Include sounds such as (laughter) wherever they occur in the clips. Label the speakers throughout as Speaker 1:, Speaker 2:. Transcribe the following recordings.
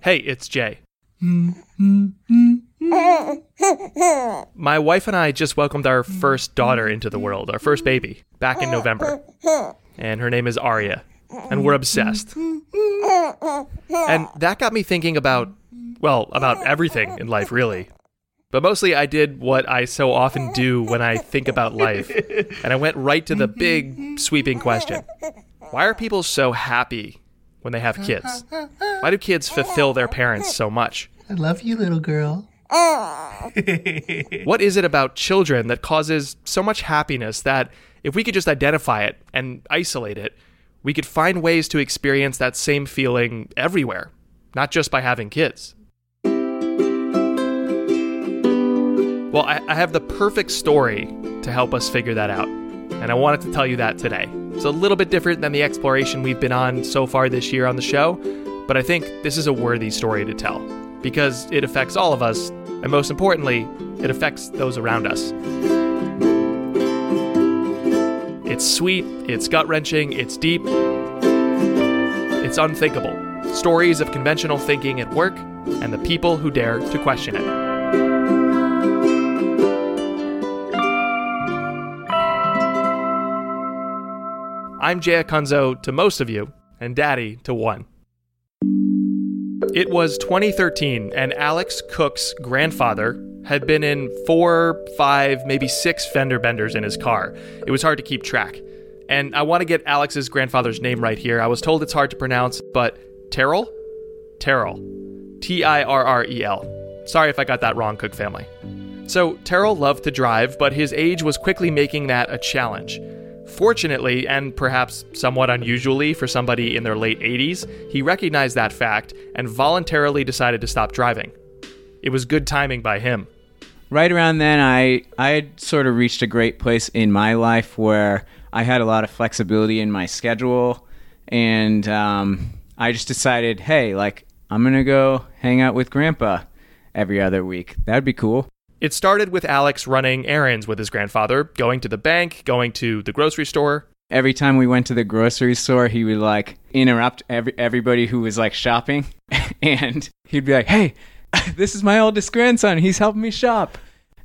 Speaker 1: Hey, it's Jay. My wife and I just welcomed our first daughter into the world, our first baby, back in November. And her name is Arya. And we're obsessed. And that got me thinking about, well, about everything in life, really. But mostly I did what I so often do when I think about life. And I went right to the big, sweeping question Why are people so happy when they have kids? Why do kids fulfill their parents so much?
Speaker 2: I love you, little girl. (laughs)
Speaker 1: What is it about children that causes so much happiness that if we could just identify it and isolate it, we could find ways to experience that same feeling everywhere, not just by having kids? Well, I, I have the perfect story to help us figure that out, and I wanted to tell you that today. It's a little bit different than the exploration we've been on so far this year on the show, but I think this is a worthy story to tell because it affects all of us, and most importantly, it affects those around us. It's sweet, it's gut wrenching, it's deep, it's unthinkable. Stories of conventional thinking at work and the people who dare to question it. I'm Jay Acunzo to most of you, and Daddy to one. It was 2013, and Alex Cook's grandfather had been in four, five, maybe six fender benders in his car. It was hard to keep track. And I want to get Alex's grandfather's name right here. I was told it's hard to pronounce, but Terrell? Terrell. T I R R E L. Sorry if I got that wrong, Cook family. So, Terrell loved to drive, but his age was quickly making that a challenge. Fortunately, and perhaps somewhat unusually for somebody in their late 80s, he recognized that fact and voluntarily decided to stop driving. It was good timing by him.
Speaker 3: right around then i i had sort of reached a great place in my life where i had a lot of flexibility in my schedule and um, i just decided hey like i'm gonna go hang out with grandpa every other week that'd be cool
Speaker 1: It started with Alex running errands with his grandfather, going to the bank, going to the grocery store.
Speaker 3: every time we went to the grocery store he would like interrupt every, everybody who was like shopping (laughs) and he'd be like hey (laughs) this is my oldest grandson he's helping me shop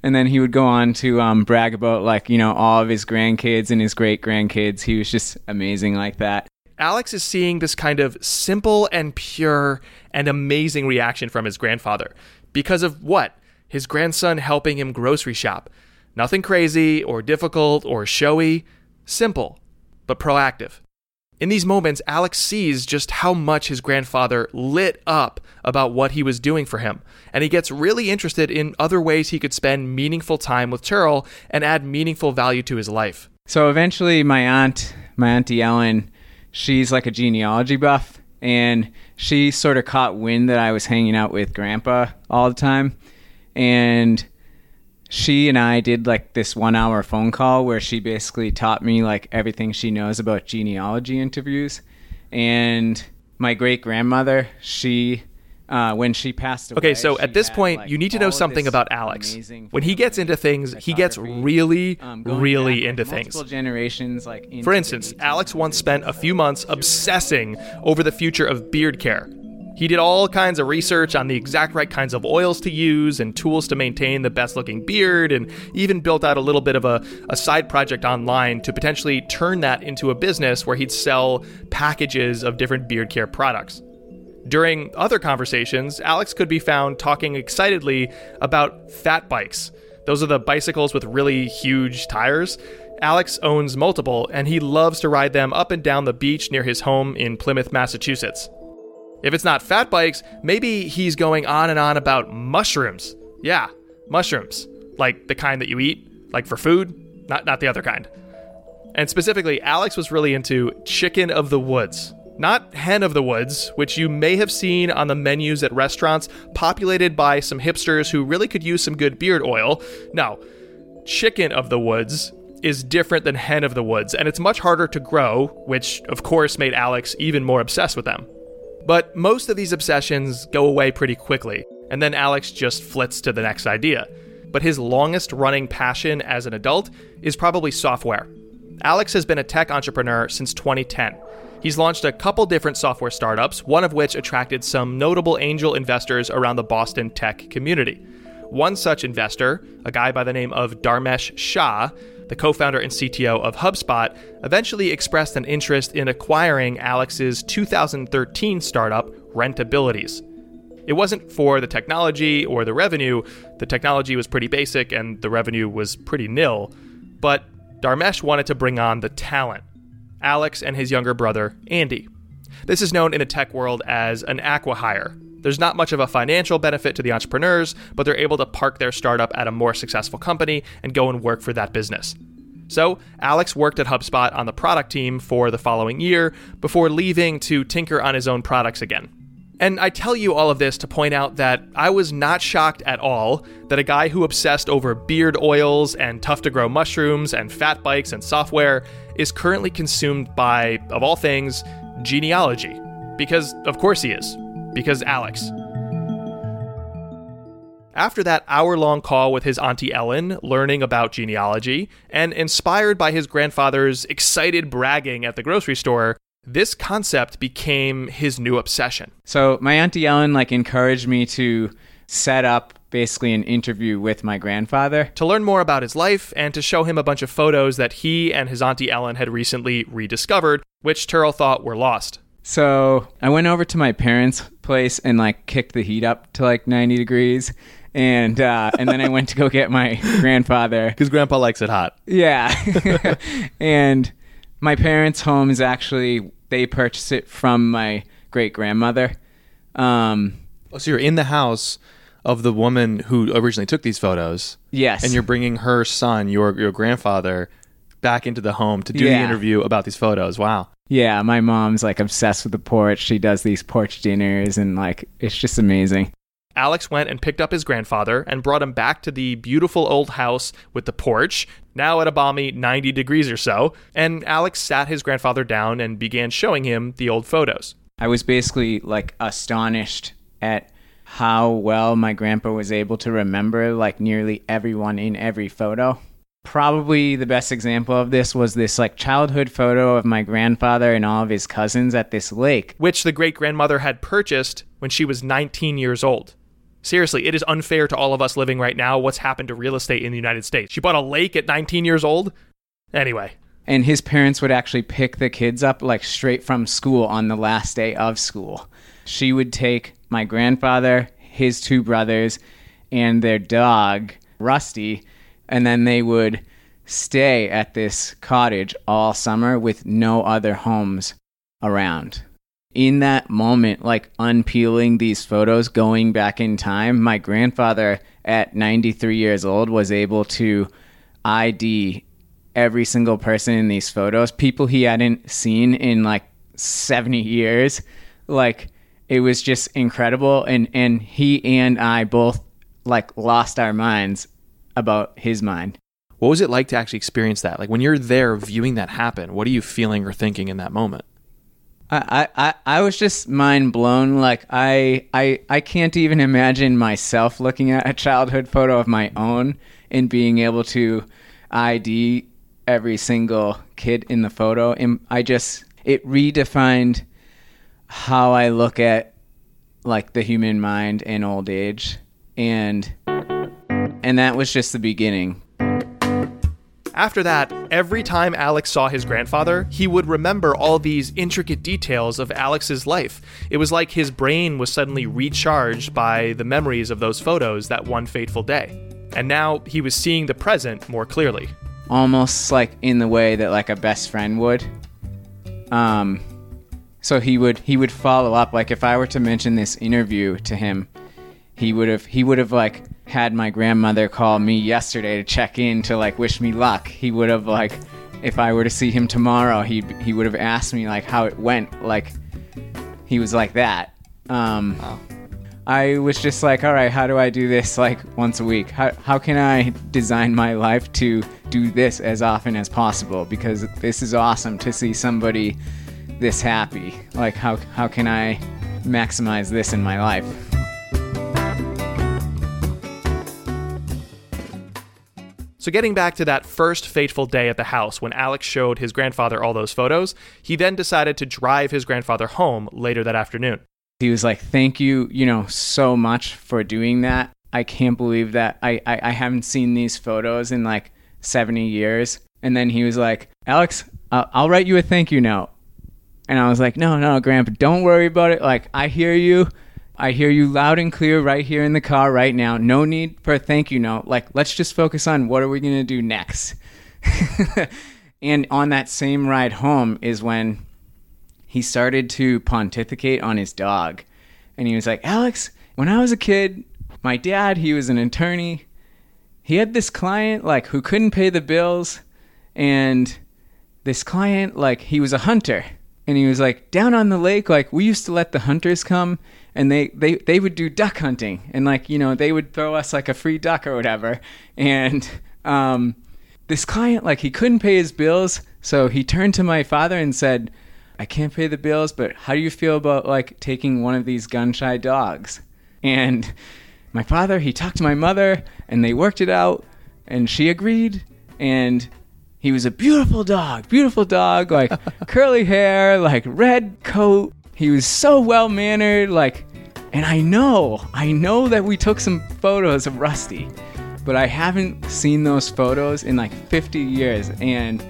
Speaker 3: and then he would go on to um, brag about like you know all of his grandkids and his great grandkids he was just amazing like that
Speaker 1: Alex is seeing this kind of simple and pure and amazing reaction from his grandfather. Because of what? His grandson helping him grocery shop. Nothing crazy or difficult or showy. Simple, but proactive. In these moments, Alex sees just how much his grandfather lit up about what he was doing for him, and he gets really interested in other ways he could spend meaningful time with Terrell and add meaningful value to his life.
Speaker 3: So eventually, my aunt, my auntie Ellen, she's like a genealogy buff, and she sort of caught wind that I was hanging out with Grandpa all the time, and she and I did like this one hour phone call where she basically taught me like everything she knows about genealogy interviews, and my great grandmother, she. Uh, when she passed away.
Speaker 1: Okay, so at this
Speaker 3: had,
Speaker 1: point,
Speaker 3: like,
Speaker 1: you need to know something about Alex. When he gets into things, he gets really,
Speaker 3: um,
Speaker 1: really
Speaker 3: back,
Speaker 1: into things.
Speaker 3: generations, like into
Speaker 1: For instance, Alex once spent a few months obsessing over the future of beard care. He did all kinds of research on the exact right kinds of oils to use and tools to maintain the best looking beard, and even built out a little bit of a, a side project online to potentially turn that into a business where he'd sell packages of different beard care products. During other conversations, Alex could be found talking excitedly about fat bikes. Those are the bicycles with really huge tires. Alex owns multiple, and he loves to ride them up and down the beach near his home in Plymouth, Massachusetts. If it's not fat bikes, maybe he's going on and on about mushrooms. Yeah, mushrooms. Like the kind that you eat, like for food, not, not the other kind. And specifically, Alex was really into chicken of the woods. Not hen of the woods, which you may have seen on the menus at restaurants populated by some hipsters who really could use some good beard oil. No, chicken of the woods is different than hen of the woods, and it's much harder to grow, which of course made Alex even more obsessed with them. But most of these obsessions go away pretty quickly, and then Alex just flits to the next idea. But his longest running passion as an adult is probably software. Alex has been a tech entrepreneur since 2010. He's launched a couple different software startups, one of which attracted some notable angel investors around the Boston tech community. One such investor, a guy by the name of Dharmesh Shah, the co founder and CTO of HubSpot, eventually expressed an interest in acquiring Alex's 2013 startup, Rentabilities. It wasn't for the technology or the revenue, the technology was pretty basic and the revenue was pretty nil, but Dharmesh wanted to bring on the talent. Alex and his younger brother, Andy. This is known in the tech world as an acqui-hire. There's not much of a financial benefit to the entrepreneurs, but they're able to park their startup at a more successful company and go and work for that business. So, Alex worked at HubSpot on the product team for the following year before leaving to tinker on his own products again. And I tell you all of this to point out that I was not shocked at all that a guy who obsessed over beard oils and tough to grow mushrooms and fat bikes and software is currently consumed by, of all things, genealogy. Because, of course, he is. Because Alex. After that hour long call with his Auntie Ellen, learning about genealogy, and inspired by his grandfather's excited bragging at the grocery store, this concept became his new obsession.
Speaker 3: So my auntie Ellen like encouraged me to set up basically an interview with my grandfather
Speaker 1: to learn more about his life and to show him a bunch of photos that he and his auntie Ellen had recently rediscovered, which Terrell thought were lost.
Speaker 3: So I went over to my parents' place and like kicked the heat up to like 90 degrees. And uh, and then I went to go get my (laughs) grandfather
Speaker 1: because Grandpa likes it hot.
Speaker 3: Yeah, (laughs) (laughs) and my parents' home is actually they purchased it from my great grandmother. Um,
Speaker 2: oh, so you're in the house of the woman who originally took these photos.
Speaker 3: Yes,
Speaker 2: and you're bringing her son, your your grandfather, back into the home to do yeah. the interview about these photos. Wow.
Speaker 3: Yeah, my mom's like obsessed with the porch. She does these porch dinners and like it's just amazing.
Speaker 1: Alex went and picked up his grandfather and brought him back to the beautiful old house with the porch, now at a balmy 90 degrees or so, and Alex sat his grandfather down and began showing him the old photos.
Speaker 3: I was basically like astonished at how well my grandpa was able to remember like nearly everyone in every photo. Probably the best example of this was this like childhood photo of my grandfather and all of his cousins at this lake,
Speaker 1: which the great grandmother had purchased when she was 19 years old. Seriously, it is unfair to all of us living right now what's happened to real estate in the United States. She bought a lake at 19 years old? Anyway.
Speaker 3: And his parents would actually pick the kids up like straight from school on the last day of school. She would take my grandfather, his two brothers, and their dog, Rusty, and then they would stay at this cottage all summer with no other homes around in that moment, like unpeeling these photos, going back in time, my grandfather at 93 years old was able to ID every single person in these photos, people he hadn't seen in like 70 years. Like it was just incredible and and he and I both like lost our minds about his mind.
Speaker 2: What was it like to actually experience that? Like when you're there viewing that happen, what are you feeling or thinking in that moment?
Speaker 3: I, I, I was just mind blown. Like I, I, I can't even imagine myself looking at a childhood photo of my own and being able to ID every single kid in the photo. And I just, it redefined how I look at like the human mind in old age. And, and that was just the beginning.
Speaker 1: After that, every time Alex saw his grandfather, he would remember all these intricate details of Alex's life. It was like his brain was suddenly recharged by the memories of those photos that one fateful day. And now he was seeing the present more clearly.
Speaker 3: Almost like in the way that like a best friend would. Um so he would he would follow up like if I were to mention this interview to him, he would have he would have like had my grandmother call me yesterday to check in to like wish me luck. He would have like if I were to see him tomorrow, he he would have asked me like how it went. Like he was like that. Um, wow. I was just like, all right, how do I do this like once a week? How how can I design my life to do this as often as possible? Because this is awesome to see somebody this happy. Like how how can I maximize this in my life?
Speaker 1: So, getting back to that first fateful day at the house when Alex showed his grandfather all those photos, he then decided to drive his grandfather home later that afternoon.
Speaker 3: He was like, Thank you, you know, so much for doing that. I can't believe that I, I, I haven't seen these photos in like 70 years. And then he was like, Alex, I'll, I'll write you a thank you note. And I was like, No, no, Grandpa, don't worry about it. Like, I hear you. I hear you loud and clear right here in the car right now. No need for a thank you note. Like, let's just focus on what are we going to do next. (laughs) and on that same ride home is when he started to pontificate on his dog. And he was like, Alex, when I was a kid, my dad, he was an attorney. He had this client, like, who couldn't pay the bills. And this client, like, he was a hunter. And he was like, down on the lake, like, we used to let the hunters come and they, they, they would do duck hunting and like you know they would throw us like a free duck or whatever. And um, this client like he couldn't pay his bills so he turned to my father and said i can't pay the bills but how do you feel about like taking one of these gun shy dogs? And my father he talked to my mother and they worked it out and she agreed and he was a beautiful dog beautiful dog like (laughs) curly hair like red coat he was so well mannered, like, and I know, I know that we took some photos of Rusty, but I haven't seen those photos in like 50 years. And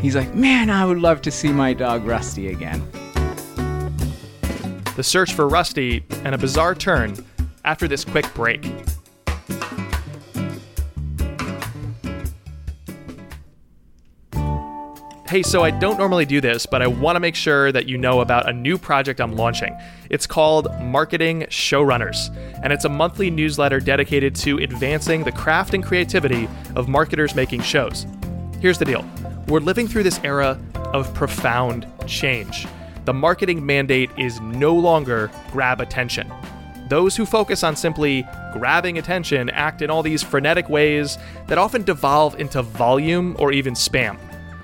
Speaker 3: he's like, man, I would love to see my dog Rusty again.
Speaker 1: The search for Rusty and a bizarre turn after this quick break. Hey, so I don't normally do this, but I want to make sure that you know about a new project I'm launching. It's called Marketing Showrunners, and it's a monthly newsletter dedicated to advancing the craft and creativity of marketers making shows. Here's the deal we're living through this era of profound change. The marketing mandate is no longer grab attention. Those who focus on simply grabbing attention act in all these frenetic ways that often devolve into volume or even spam.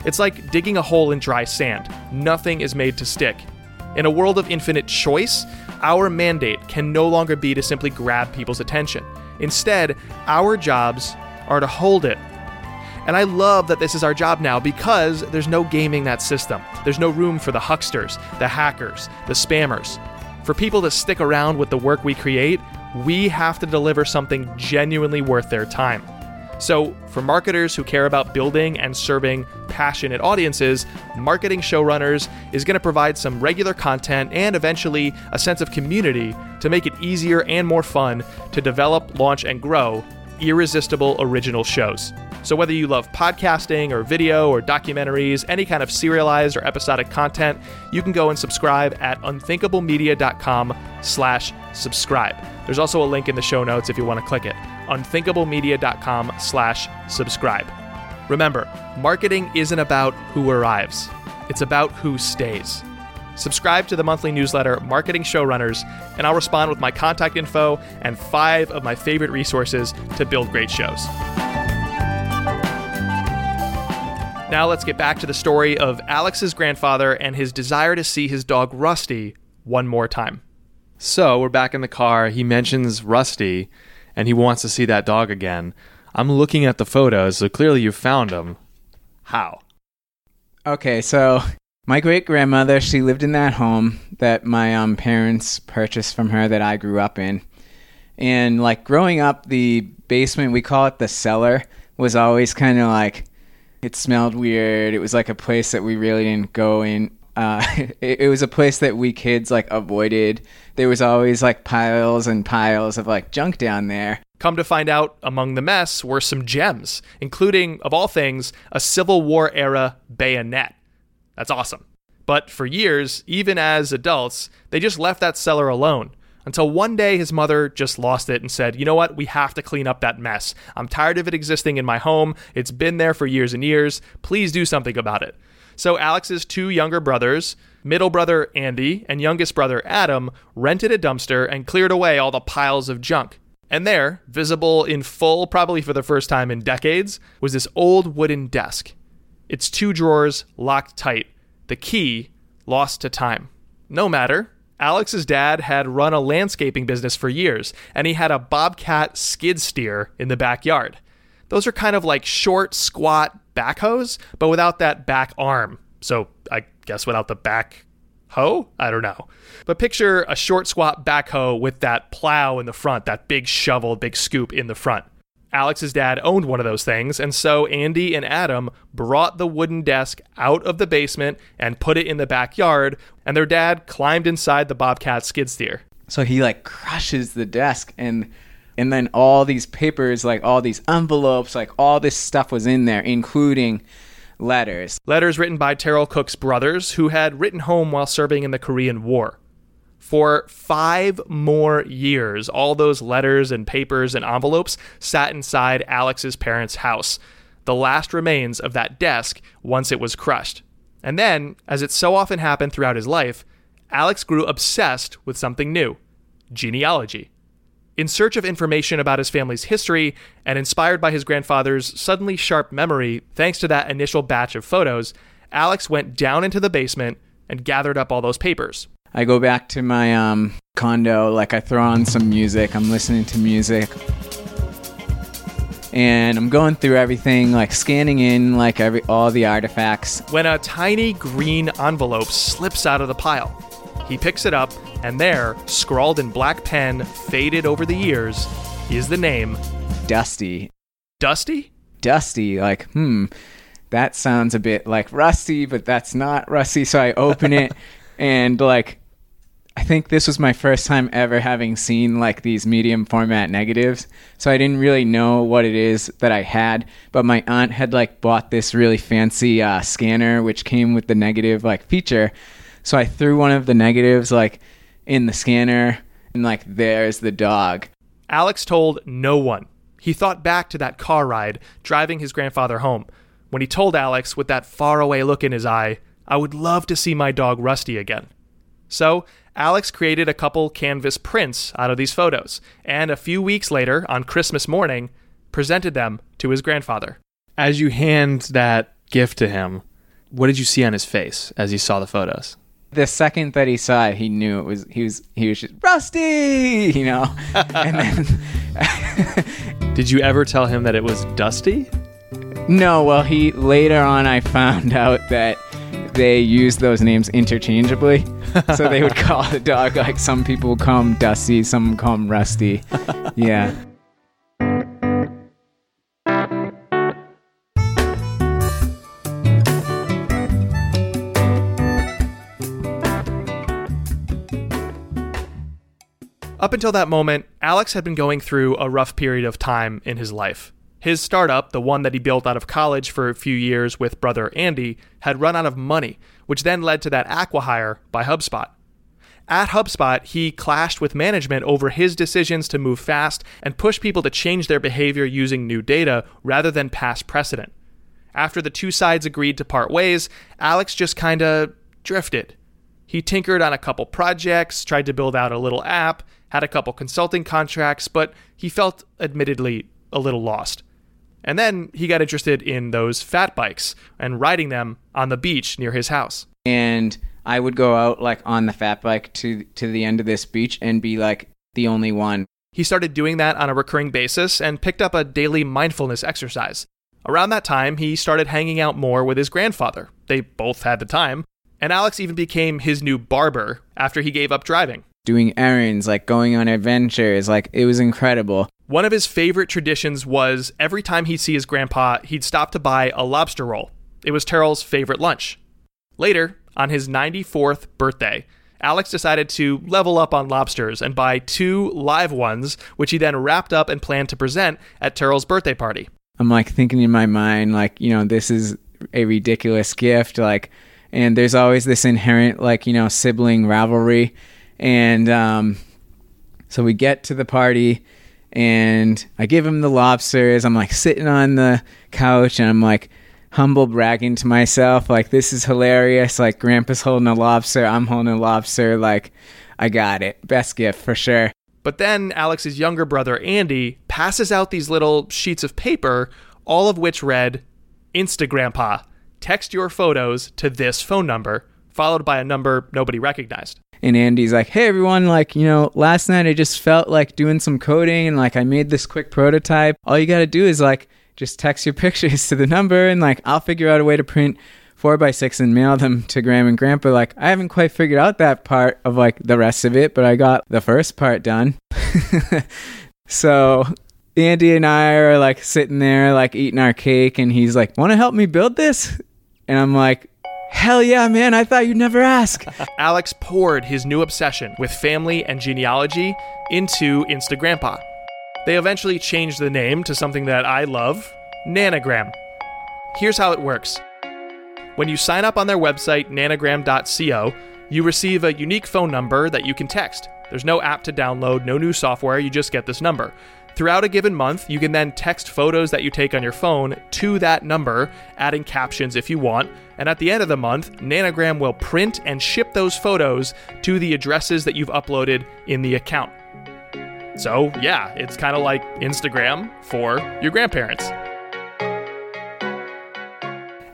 Speaker 1: It's like digging a hole in dry sand. Nothing is made to stick. In a world of infinite choice, our mandate can no longer be to simply grab people's attention. Instead, our jobs are to hold it. And I love that this is our job now because there's no gaming that system. There's no room for the hucksters, the hackers, the spammers. For people to stick around with the work we create, we have to deliver something genuinely worth their time. So, for marketers who care about building and serving passionate audiences, Marketing Showrunners is going to provide some regular content and eventually a sense of community to make it easier and more fun to develop, launch, and grow irresistible original shows. So whether you love podcasting or video or documentaries, any kind of serialized or episodic content, you can go and subscribe at unthinkablemedia.com slash subscribe. There's also a link in the show notes if you want to click it. unthinkablemedia.com slash subscribe. Remember, marketing isn't about who arrives. It's about who stays. Subscribe to the monthly newsletter Marketing Showrunners, and I'll respond with my contact info and five of my favorite resources to build great shows. Now let's get back to the story of Alex's grandfather and his desire to see his dog Rusty one more time.
Speaker 2: So we're back in the car. He mentions Rusty and he wants to see that dog again. I'm looking at the photos, so clearly you found him. How?
Speaker 3: Okay, so my great grandmother, she lived in that home that my um, parents purchased from her that I grew up in. And like growing up, the basement, we call it the cellar, was always kind of like it smelled weird. It was like a place that we really didn't go in. Uh, (laughs) it, it was a place that we kids like avoided. There was always like piles and piles of like junk down there.
Speaker 1: Come to find out, among the mess were some gems, including, of all things, a Civil War era bayonet. That's awesome. But for years, even as adults, they just left that cellar alone until one day his mother just lost it and said, You know what? We have to clean up that mess. I'm tired of it existing in my home. It's been there for years and years. Please do something about it. So Alex's two younger brothers, middle brother Andy and youngest brother Adam, rented a dumpster and cleared away all the piles of junk. And there, visible in full, probably for the first time in decades, was this old wooden desk. Its two drawers locked tight, the key lost to time. No matter, Alex's dad had run a landscaping business for years, and he had a Bobcat skid steer in the backyard. those are kind of like short, squat backhoes, but without that back arm. So I guess without the back hoe? I don't know. But picture a short, squat backhoe with that plow in the front, that big shovel, big scoop in the front. Alex's dad owned one of those things, and so Andy and Adam brought the wooden desk out of the basement and put it in the backyard, and their dad climbed inside the Bobcat skid steer.
Speaker 3: So he like crushes the desk and and then all these papers, like all these envelopes, like all this stuff was in there, including letters.
Speaker 1: Letters written by Terrell Cook's brothers, who had written home while serving in the Korean War. For five more years, all those letters and papers and envelopes sat inside Alex's parents' house, the last remains of that desk once it was crushed. And then, as it so often happened throughout his life, Alex grew obsessed with something new genealogy. In search of information about his family's history and inspired by his grandfather's suddenly sharp memory, thanks to that initial batch of photos, Alex went down into the basement and gathered up all those papers.
Speaker 3: I go back to my um, condo, like I throw on some music, I'm listening to music. And I'm going through everything, like scanning in like every all the artifacts.
Speaker 1: When a tiny green envelope slips out of the pile, he picks it up, and there, scrawled in black pen, faded over the years, is the name
Speaker 3: Dusty.
Speaker 1: Dusty?
Speaker 3: Dusty, like, hmm, that sounds a bit like Rusty, but that's not Rusty. So I open it (laughs) and like I think this was my first time ever having seen like these medium format negatives. So I didn't really know what it is that I had, but my aunt had like bought this really fancy uh, scanner which came with the negative like feature. So I threw one of the negatives like in the scanner and like there's the dog.
Speaker 1: Alex told no one. He thought back to that car ride driving his grandfather home when he told Alex with that faraway look in his eye, I would love to see my dog Rusty again. So, Alex created a couple canvas prints out of these photos, and a few weeks later, on Christmas morning, presented them to his grandfather.
Speaker 2: As you hand that gift to him, what did you see on his face as he saw the photos?
Speaker 3: The second that he saw it, he knew it was he was he was just Rusty, you know. (laughs) and then (laughs)
Speaker 2: Did you ever tell him that it was Dusty?
Speaker 3: no, well, he later on I found out that they used those names interchangeably. so they would (laughs) call the dog like some people call him Dusty, some call him Rusty. Yeah.
Speaker 1: Up until that moment, Alex had been going through a rough period of time in his life. His startup, the one that he built out of college for a few years with brother Andy, had run out of money, which then led to that acquihire by HubSpot. At HubSpot, he clashed with management over his decisions to move fast and push people to change their behavior using new data rather than past precedent. After the two sides agreed to part ways, Alex just kinda drifted. He tinkered on a couple projects, tried to build out a little app, had a couple consulting contracts, but he felt admittedly a little lost. And then he got interested in those fat bikes and riding them on the beach near his house.
Speaker 3: And I would go out like on the fat bike to to the end of this beach and be like the only one.
Speaker 1: He started doing that on a recurring basis and picked up a daily mindfulness exercise. Around that time, he started hanging out more with his grandfather. They both had the time. And Alex even became his new barber after he gave up driving.
Speaker 3: Doing errands, like going on adventures, like it was incredible.
Speaker 1: One of his favorite traditions was every time he'd see his grandpa, he'd stop to buy a lobster roll. It was Terrell's favorite lunch. Later, on his 94th birthday, Alex decided to level up on lobsters and buy two live ones, which he then wrapped up and planned to present at Terrell's birthday party.
Speaker 3: I'm like thinking in my mind, like, you know, this is a ridiculous gift. Like, and there's always this inherent, like, you know, sibling rivalry. And um, so we get to the party and I give him the lobsters. I'm like sitting on the couch and I'm like humble bragging to myself, like, this is hilarious. Like, grandpa's holding a lobster, I'm holding a lobster. Like, I got it. Best gift for sure.
Speaker 1: But then Alex's younger brother, Andy, passes out these little sheets of paper, all of which read Instagrandpa, text your photos to this phone number, followed by a number nobody recognized.
Speaker 3: And Andy's like, hey, everyone, like, you know, last night I just felt like doing some coding and like I made this quick prototype. All you got to do is like just text your (laughs) pictures to the number and like I'll figure out a way to print four by six and mail them to Gram and Grandpa. Like I haven't quite figured out that part of like the rest of it, but I got the first part done. (laughs) so Andy and I are like sitting there like eating our cake and he's like, Wanna help me build this? And I'm like, Hell yeah, man, I thought you'd never ask. (laughs)
Speaker 1: Alex poured his new obsession with family and genealogy into Instagrandpa. They eventually changed the name to something that I love Nanagram. Here's how it works when you sign up on their website, nanagram.co, you receive a unique phone number that you can text. There's no app to download, no new software, you just get this number. Throughout a given month, you can then text photos that you take on your phone to that number, adding captions if you want. And at the end of the month, Nanagram will print and ship those photos to the addresses that you've uploaded in the account. So, yeah, it's kind of like Instagram for your grandparents.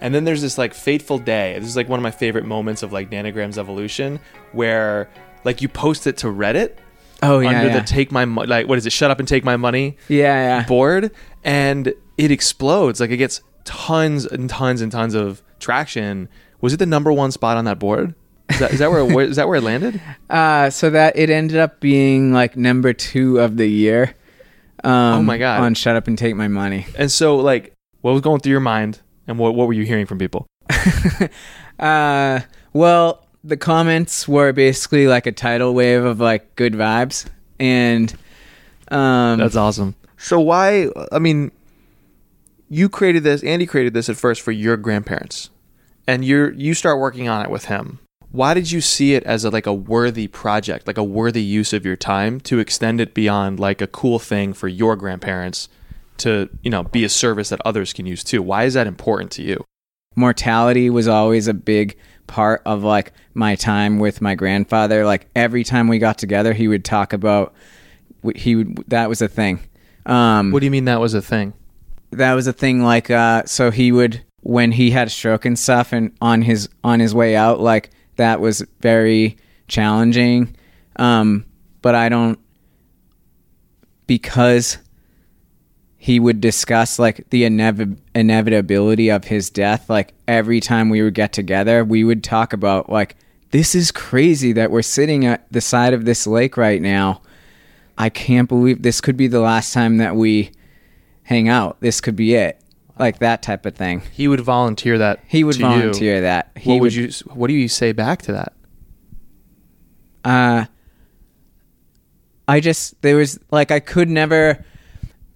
Speaker 2: And then there's this like fateful day. This is like one of my favorite moments of like Nanagram's evolution, where like you post it to Reddit
Speaker 3: Oh yeah.
Speaker 2: under
Speaker 3: yeah.
Speaker 2: the take my mo- like what is it? Shut up and take my money
Speaker 3: yeah, yeah.
Speaker 2: board, and it explodes. Like it gets tons and tons and tons of traction. Was it the number one spot on that board? Is that, is that where, where is that where it landed? (laughs)
Speaker 3: Uh, so that it ended up being like number two of the year. Um,
Speaker 2: Oh my God.
Speaker 3: On Shut Up and Take My Money.
Speaker 2: And so like, what was going through your mind, and what what were you hearing from people? (laughs)
Speaker 3: Uh, well, the comments were basically like a tidal wave of like good vibes, and um,
Speaker 2: That's awesome. So why? I mean, you created this. Andy created this at first for your grandparents, and you you start working on it with him. Why did you see it as a, like a worthy project, like a worthy use of your time to extend it beyond like a cool thing for your grandparents to you know be a service that others can use too? Why is that important to you?
Speaker 3: mortality was always a big part of like my time with my grandfather. Like every time we got together, he would talk about he would that was a thing. Um,
Speaker 2: What do you mean that was a thing?
Speaker 3: that was a thing like uh so he would when he had a stroke and stuff and on his on his way out like that was very challenging um but i don't because he would discuss like the inev- inevitability of his death like every time we would get together we would talk about like this is crazy that we're sitting at the side of this lake right now i can't believe this could be the last time that we hang out. This could be it. Like that type of thing.
Speaker 2: He would volunteer that.
Speaker 3: He would
Speaker 2: to you.
Speaker 3: volunteer that. He
Speaker 2: What would you? What do you say back to that?
Speaker 3: uh I just there was like I could never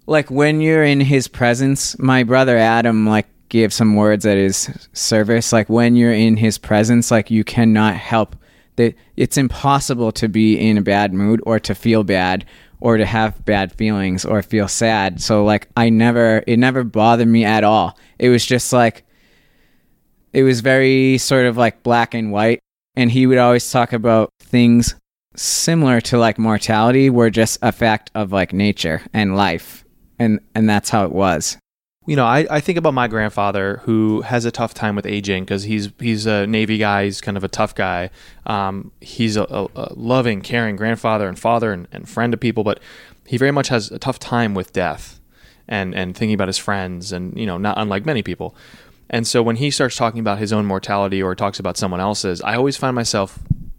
Speaker 3: like when you're in his presence, my brother Adam like gave some words at his service like when you're in his presence like you cannot help that it's impossible to be in a bad mood or to feel bad or to have bad feelings or feel sad. So like I never it never bothered me at all. It was just like it was very sort of like black and white and he would always talk about things similar to like mortality were just a fact of like nature and life and and that's how it was
Speaker 2: you know, I, I think about my grandfather who has a tough time with aging because he's he's a Navy guy. He's kind of a tough guy. Um, he's a, a, a loving, caring grandfather and father and, and friend to people, but he very much has a tough time with death and and thinking about his friends and you know, not unlike many people. And so when he starts talking about his own mortality or talks about someone else's, I always find myself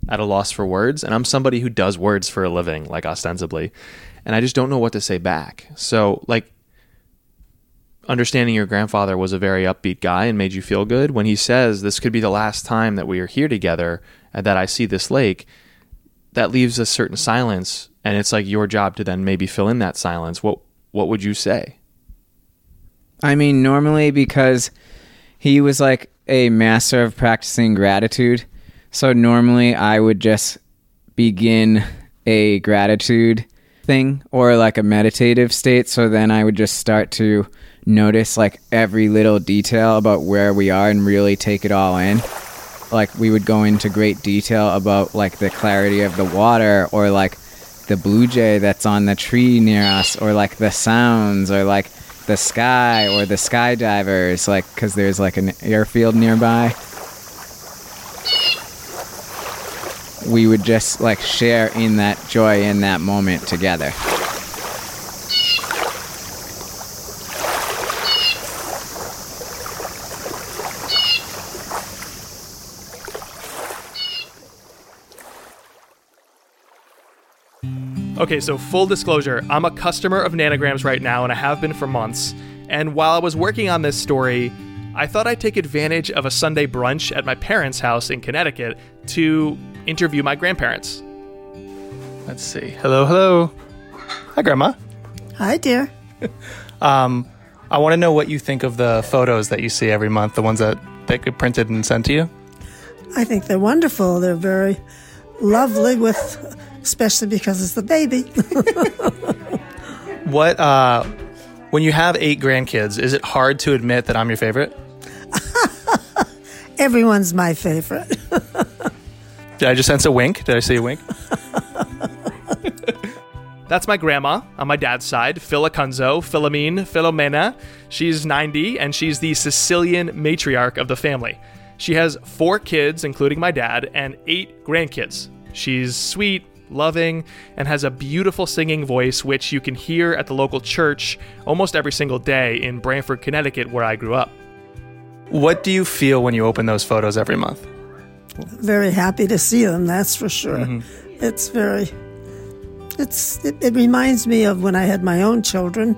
Speaker 2: at a loss for words. And I'm somebody who does words for a living, like ostensibly, and I just don't know what to say back. So like understanding your grandfather was a very upbeat guy and made you feel good when he says this could be the last time that we are here together and that I see this lake that leaves a certain silence and it's like your job to then maybe fill in that silence what what would you say
Speaker 3: I mean, normally because he was like a master of practicing gratitude. So normally I would just begin a gratitude thing or like a meditative state. So then I would just start to notice like every little detail about where we are and really take it all in. Like we would go into great detail about like the clarity of the water or like the blue jay that's on the tree near us or like the sounds or like the sky or the skydivers like because there's like an airfield nearby we would just like share in that joy in that moment together.
Speaker 1: Okay, so full disclosure, I'm a customer of Nanagrams right now, and I have been for months. And while I was working on this story, I thought I'd take advantage of a Sunday brunch at my parents' house in Connecticut to interview my grandparents.
Speaker 4: Let's see. Hello, hello. Hi, Grandma.
Speaker 5: Hi, dear. (laughs)
Speaker 4: Um, I want to know what you think of the photos that you see every month, the ones that, that get printed and sent to you.
Speaker 5: I think they're wonderful. They're very lovely, with especially because it's the baby. (laughs)
Speaker 4: What, uh, when you have eight grandkids, is it hard to admit that I'm your favorite? (laughs)
Speaker 5: Everyone's my favorite.
Speaker 4: Did I just sense a wink? Did I see a wink? (laughs)
Speaker 1: That's my grandma on my dad's side, Phil Acunzo, Philomene, Philomena. She's 90 and she's the Sicilian matriarch of the family. She has four kids, including my dad, and eight grandkids. She's sweet, loving, and has a beautiful singing voice, which you can hear at the local church almost every single day in Branford, Connecticut, where I grew up.
Speaker 4: What do you feel when you open those photos every month?
Speaker 5: Very happy to see them. That's for sure. It's very. It's. It, it reminds me of when I had my own children,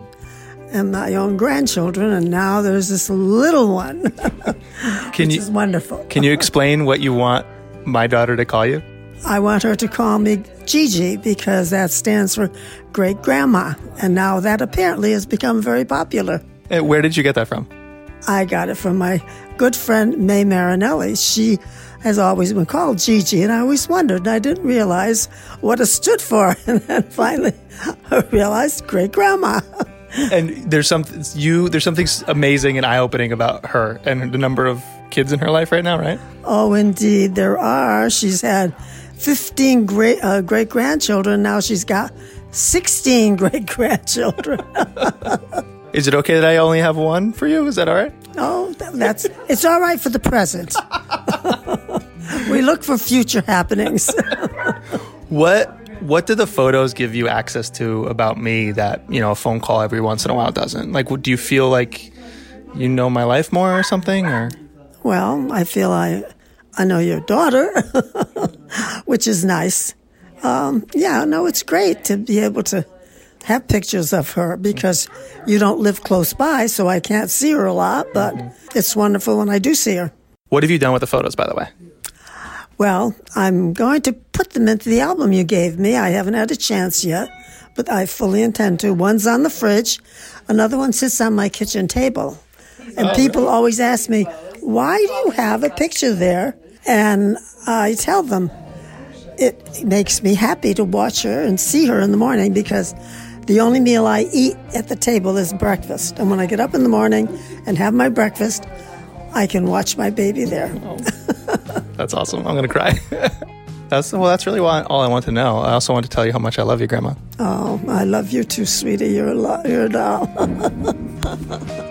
Speaker 5: and my own grandchildren, and now there's this little one, (laughs)
Speaker 4: Can you
Speaker 5: is wonderful.
Speaker 4: can you explain what you want my daughter to call you?
Speaker 5: I want her to call me Gigi because that stands for great grandma, and now that apparently has become very popular.
Speaker 4: Eh, Where did you get that from?
Speaker 5: I got it from my good friend May Marinelli. She has always been called Gigi, and I always wondered, and I didn't realize what it stood for. (laughs) And then finally, I realized great grandma.
Speaker 4: And there's something you there's something amazing and eye opening about her and the number of kids in her life right now, right?
Speaker 5: Oh, indeed, there are. She's had 15 great uh, great grandchildren. Now she's got 16 (laughs) great grandchildren.
Speaker 4: Is it okay that I only have one for you? Is that all right?
Speaker 5: Oh, th- that's it's all right for the present. (laughs) we look for future happenings. (laughs)
Speaker 4: What what do the photos give you access to about me that you know a phone call every once in a while doesn't? Like, do you feel like you know my life more or something? Or
Speaker 5: Well, I feel I I know your daughter, (laughs) which is nice. Um, yeah, no, it's great to be able to have pictures of her because you don't live close by, so I can't see her a lot. But it's wonderful when I do see her.
Speaker 4: what have you done with the photos, by the way?
Speaker 5: Well, I'm going to put them into the album you gave me. I haven't had a chance yet, but I fully intend to. One's on the fridge, another one sits on my kitchen table. And oh, people always ask me, why do you have a picture there? And I tell them, it makes me happy to watch her and see her in the morning because the only meal I eat at the table is breakfast. And when I get up in the morning and have my breakfast, I can watch my baby there. Oh. (laughs)
Speaker 4: That's awesome. I'm gonna cry. (laughs) that's well. That's really why, all I want to know. I also want to tell you how much I love you, Grandma.
Speaker 5: Oh, I love you too, sweetie. You're a, lo- you're a doll. (laughs)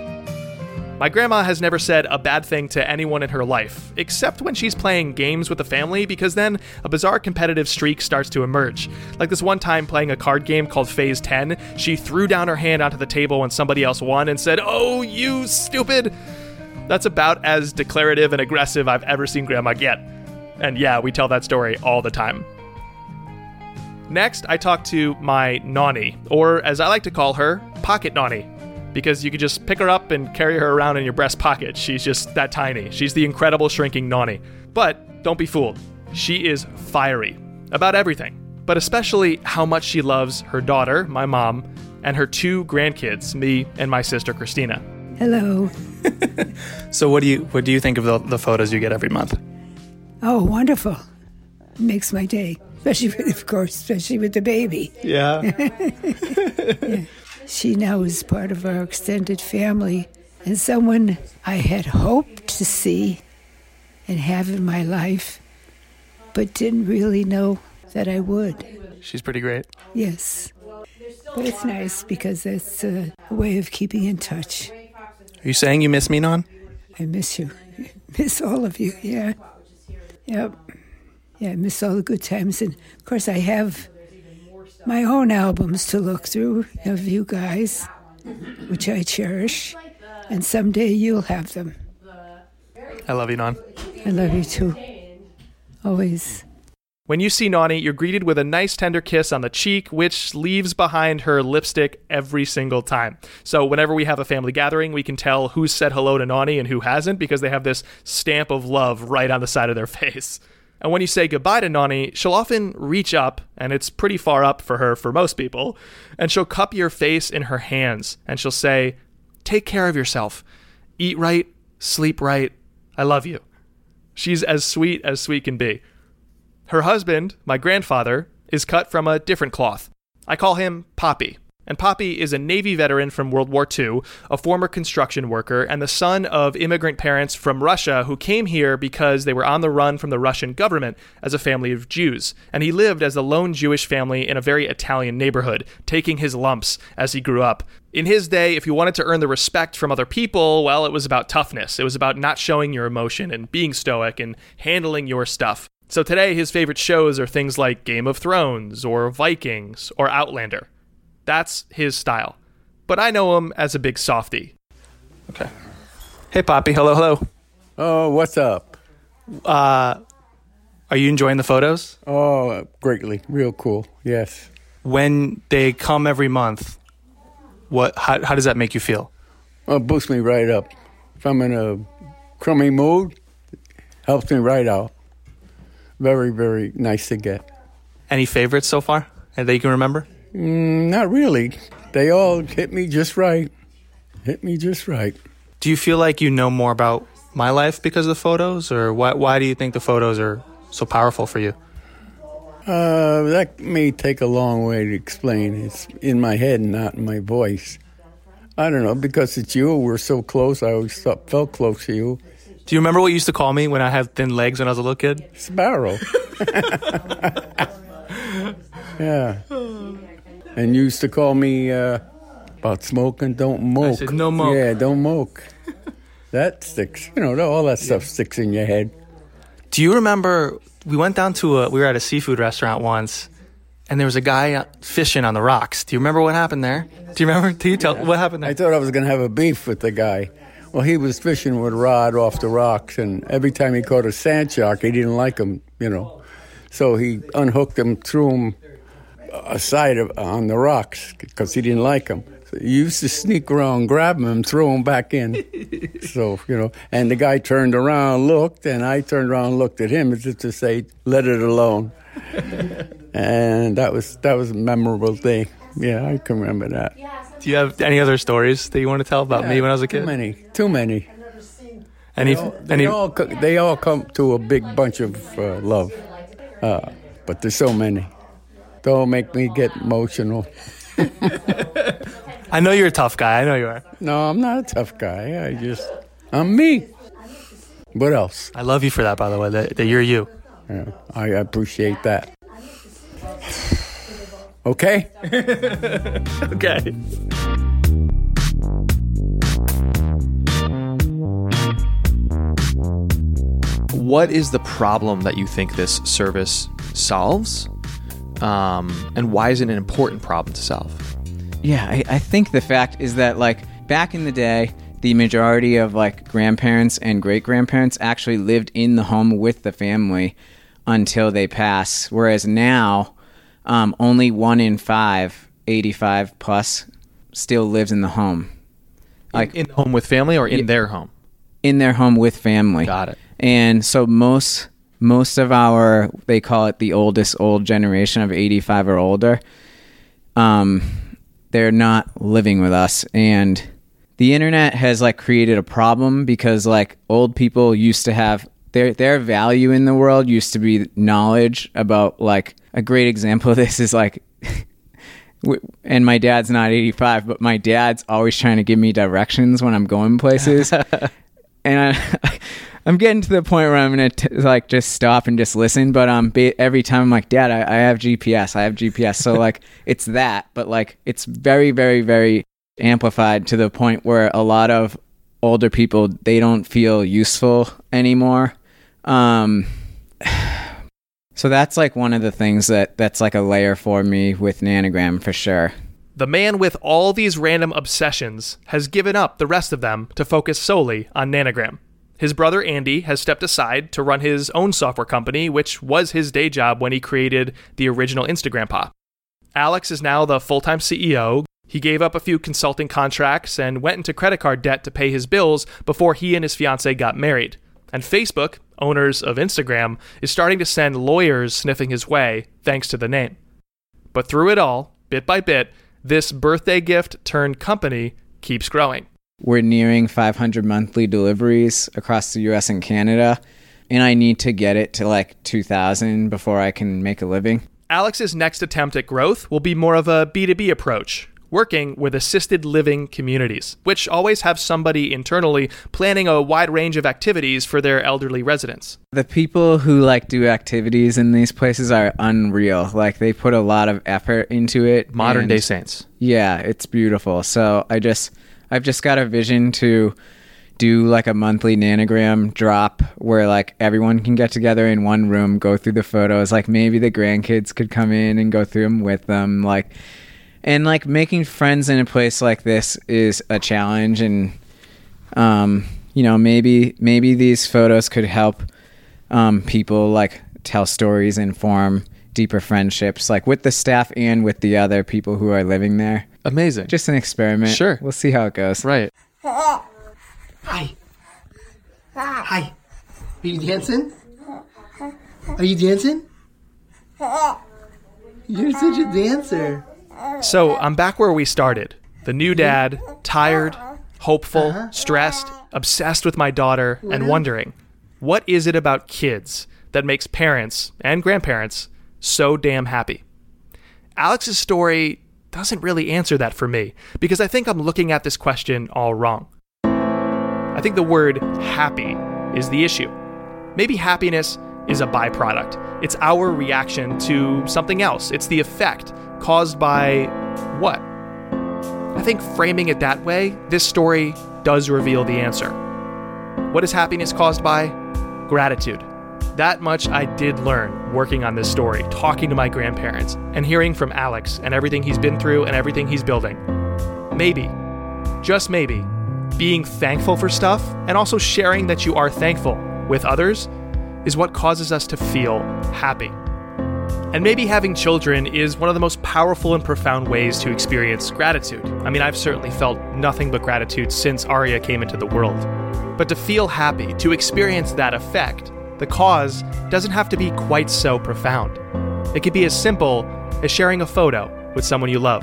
Speaker 1: My grandma has never said a bad thing to anyone in her life, except when she's playing games with the family, because then a bizarre competitive streak starts to emerge. Like this one time playing a card game called Phase 10, she threw down her hand onto the table when somebody else won and said, Oh, you stupid! That's about as declarative and aggressive I've ever seen grandma get. And yeah, we tell that story all the time. Next, I talk to my Nani, or as I like to call her, Pocket Nani because you could just pick her up and carry her around in your breast pocket. She's just that tiny. She's the incredible shrinking Nani. But don't be fooled. She is fiery about everything, but especially how much she loves her daughter, my mom, and her two grandkids, me and my sister Christina.
Speaker 6: Hello. (laughs)
Speaker 4: So, what do you what do you think of the, the photos you get every month?
Speaker 6: Oh, wonderful. Makes my day. Especially, with, of course, especially with the baby. (laughs)
Speaker 4: Yeah.
Speaker 6: She now is part of our extended family and someone I had hoped to see and have in my life, but didn't really know that I would.
Speaker 4: She's pretty great.
Speaker 6: Yes. But it's nice because it's a way of keeping in touch.
Speaker 4: Are you saying you miss me, Non?
Speaker 6: I miss you. (laughs) Miss all of you, yeah. Yep. Yeah, I miss all the good times. And of course, I have my own albums to look through of you guys, which I cherish. And someday you'll have them.
Speaker 4: I love you, Non.
Speaker 6: I love you too. Always.
Speaker 1: When you see Nani, you're greeted with a nice tender kiss on the cheek, which leaves behind her lipstick every single time. So whenever we have a family gathering, we can tell who's said hello to Nani and who hasn't because they have this stamp of love right on the side of their (laughs) face. And when you say goodbye to Nani, she'll often reach up, and it's pretty far up for her for most people, and she'll cup your face in her hands, and she'll say, Take care of yourself. Eat right, sleep right. I love you. She's as sweet as sweet can be. Her husband, my grandfather, is cut from a different cloth. I call him Poppy. And Poppy is a Navy veteran from World War II, a former construction worker, and the son of immigrant parents from Russia who came here because they were on the run from the Russian government as a family of Jews. And he lived as a lone Jewish family in a very Italian neighborhood, taking his lumps as he grew up. In his day, if you wanted to earn the respect from other people, well, it was about toughness. It was about not showing your emotion and being stoic and handling your stuff. So today, his favorite shows are things like Game of Thrones, or Vikings, or Outlander. That's his style. But I know him as a big softy.
Speaker 4: Okay. Hey, Poppy. Hello, hello.
Speaker 7: Oh, what's up?
Speaker 4: Uh, are you enjoying the photos?
Speaker 7: Oh, greatly. Real cool. Yes.
Speaker 4: When they come every month, what? How, how does that make you feel?
Speaker 7: Well, boosts me right up. If I'm in a crummy mood, helps me right out. Very, very nice to get.
Speaker 4: Any favorites so far that you can remember?
Speaker 7: Mm, not really. They all hit me just right. Hit me just right.
Speaker 4: Do you feel like you know more about my life because of the photos, or why? Why do you think the photos are so powerful for you?
Speaker 7: Uh, that may take a long way to explain. It's in my head, not in my voice. I don't know because it's you. We're so close. I always thought, felt close to you.
Speaker 4: Do you remember what you used to call me when I had thin legs when I was a little kid?
Speaker 7: Sparrow. (laughs) yeah. And you used to call me uh, about smoking. Don't moke.
Speaker 4: said, "No moke."
Speaker 7: Yeah, don't moke. that sticks. You know, all that stuff sticks in your head.
Speaker 4: Do you remember we went down to a we were at a seafood restaurant once and there was a guy uh, fishing on the rocks. Do you remember what happened there? Do you remember? Do you tell what happened there?
Speaker 7: I thought I was going to have a beef with the guy. Well, he was fishing with rod off the rocks, and every time he caught a sand shark, he didn't like him, you know. So he unhooked him, threw him aside of, on the rocks because he didn't like him. So he used to sneak around, grab him, and throw him back in. (laughs) so, you know, and the guy turned around, looked, and I turned around and looked at him as if to say, let it alone. (laughs) and that was that was a memorable day. Yeah, I can remember that.
Speaker 4: Do you have any other stories that you want to tell about me when I was a kid?
Speaker 7: Too many, too many.
Speaker 4: Any
Speaker 7: They
Speaker 4: any
Speaker 7: all co- they all come to a big bunch of uh, love, uh, but there's so many. Don't make me get emotional. (laughs)
Speaker 4: I know you're a tough guy. I know you are.
Speaker 7: No, I'm not a tough guy. I just I'm me. What else?
Speaker 4: I love you for that by the way. That, that you're you.
Speaker 7: Yeah, I appreciate that. Okay. (laughs)
Speaker 4: Okay.
Speaker 2: What is the problem that you think this service solves? Um, and why is it an important problem to solve?
Speaker 3: Yeah, I, I think the fact is that like back in the day, the majority of like grandparents and great grandparents actually lived in the home with the family until they pass. Whereas now, um, only one in five, 85 plus, still lives in the home. Like
Speaker 2: In home with family or in their home?
Speaker 3: in their home with family.
Speaker 2: Got it.
Speaker 3: And so most most of our they call it the oldest old generation of 85 or older. Um they're not living with us and the internet has like created a problem because like old people used to have their their value in the world used to be knowledge about like a great example of this is like (laughs) and my dad's not 85 but my dad's always trying to give me directions when i'm going places. (laughs) And I, (laughs) i'm getting to the point where i'm gonna t- like just stop and just listen but um ba- every time i'm like dad I, I have gps i have gps so like it's that but like it's very very very amplified to the point where a lot of older people they don't feel useful anymore um (sighs) so that's like one of the things that that's like a layer for me with Nanagram for sure
Speaker 1: The man with all these random obsessions has given up the rest of them to focus solely on Nanagram. His brother Andy has stepped aside to run his own software company, which was his day job when he created the original Instagram Pa. Alex is now the full time CEO. He gave up a few consulting contracts and went into credit card debt to pay his bills before he and his fiancee got married. And Facebook, owners of Instagram, is starting to send lawyers sniffing his way thanks to the name. But through it all, bit by bit, this birthday gift turned company keeps growing.
Speaker 3: We're nearing 500 monthly deliveries across the US and Canada, and I need to get it to like 2,000 before I can make a living.
Speaker 1: Alex's next attempt at growth will be more of a B2B approach, working with assisted living communities, which always have somebody internally planning a wide range of activities for their elderly residents.
Speaker 3: The people who like do activities in these places are unreal. Like they put a lot of effort into it.
Speaker 2: Modern day saints.
Speaker 3: Yeah, it's beautiful. So I just I've just got a vision to do like a monthly Nanagram drop where like everyone can get together in one room, go through the photos. Like maybe the grandkids could come in and go through them with them. Like and like making friends in a place like this is a challenge and um you know maybe maybe these photos could help um people like tell stories and form deeper friendships like with the staff and with the other people who are living there
Speaker 2: Amazing.
Speaker 3: just an experiment
Speaker 2: Sure.
Speaker 3: we'll see how it goes
Speaker 2: right.
Speaker 8: Hi. Hi. Are you dancing? Are you dancing? You're such a dancer.
Speaker 1: So I'm back where we started. The new dad, tired, hopeful, uh-huh. stressed, obsessed with my daughter, and mm-hmm. wondering what is it about kids that makes parents and grandparents so damn happy? Alex's story doesn't really answer that for me because I think I'm looking at this question all wrong. I think the word happy is the issue. Maybe happiness is a byproduct. It's our reaction to something else. It's the effect caused by what? I think framing it that way, this story does reveal the answer. What is happiness caused by? Gratitude. That much I did learn working on this story, talking to my grandparents, and hearing from Alex and everything he's been through and everything he's building. Maybe, just maybe, being thankful for stuff and also sharing that you are thankful with others is what causes us to feel happy. And maybe having children is one of the most powerful and profound ways to experience gratitude. I mean, I've certainly felt nothing but gratitude since Aria came into the world. But to feel happy, to experience that effect, the cause doesn't have to be quite so profound. It could be as simple as sharing a photo with someone you love.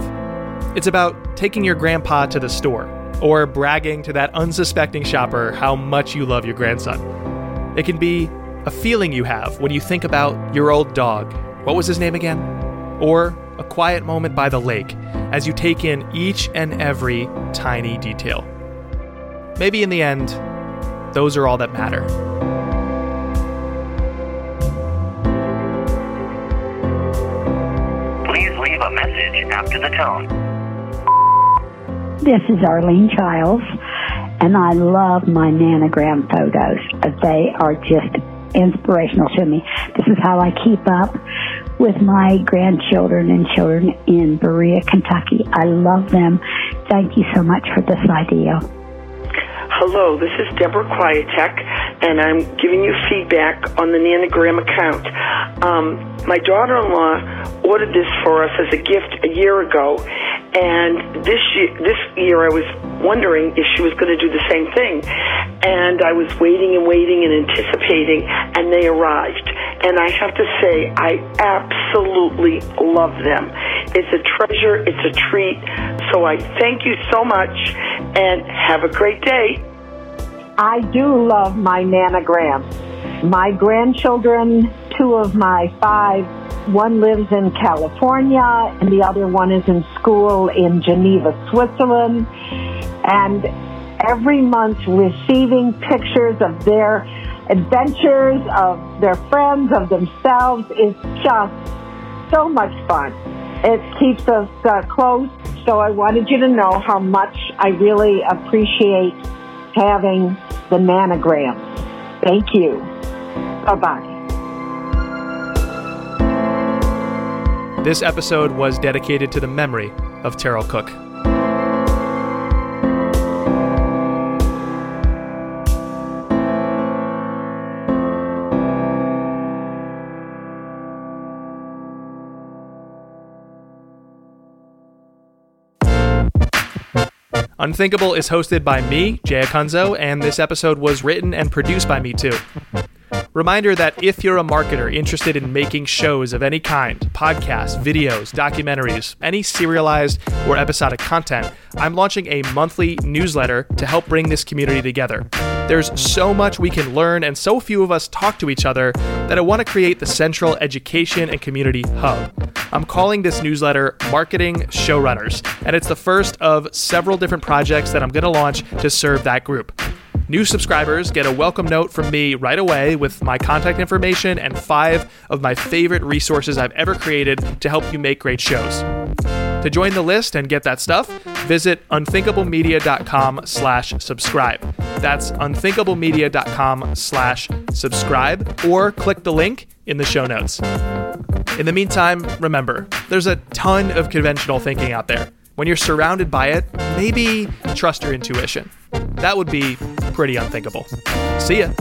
Speaker 1: It's about taking your grandpa to the store or bragging to that unsuspecting shopper how much you love your grandson. It can be a feeling you have when you think about your old dog. What was his name again? Or a quiet moment by the lake as you take in each and every tiny detail. Maybe in the end, those are all that matter.
Speaker 9: Please leave a message after the tone.
Speaker 10: This is Arlene Childs, and I love my Nanagram photos. They are just inspirational to me. This is how I keep up with my grandchildren and children in Berea, Kentucky. I love them. Thank you so much for this idea.
Speaker 11: Hello, this is Deborah Quietek, and I'm giving you feedback on the Nanagram account. Um, my daughter-in-law ordered this for us as a gift a year ago, and this year, this year I was wondering if she was going to do the same thing. And I was waiting and waiting and anticipating, and they arrived. And I have to say, I absolutely love them. It's a treasure, it's a treat. So I thank you so much, and have a great day.
Speaker 12: I do love my Nanagram. My grandchildren, two of my five, one lives in California and the other one is in school in Geneva, Switzerland. And every month receiving pictures of their adventures, of their friends, of themselves is just so much fun. It keeps us uh, close. So I wanted you to know how much I really appreciate having the Nanagram. Thank you. Bye bye.
Speaker 1: This episode was dedicated to the memory of Terrell Cook. Unthinkable is hosted by me, Jay Acunzo, and this episode was written and produced by me too. Reminder that if you're a marketer interested in making shows of any kind podcasts, videos, documentaries, any serialized or episodic content I'm launching a monthly newsletter to help bring this community together. There's so much we can learn, and so few of us talk to each other that I want to create the central education and community hub. I'm calling this newsletter Marketing Showrunners, and it's the first of several different projects that I'm going to launch to serve that group. New subscribers get a welcome note from me right away with my contact information and five of my favorite resources I've ever created to help you make great shows. To join the list and get that stuff, visit unthinkablemedia.com slash subscribe. That's unthinkablemedia.com slash subscribe or click the link in the show notes. In the meantime, remember, there's a ton of conventional thinking out there. When you're surrounded by it, maybe trust your intuition. That would be pretty unthinkable. See ya.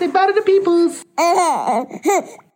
Speaker 8: Say bye to the peoples. (laughs)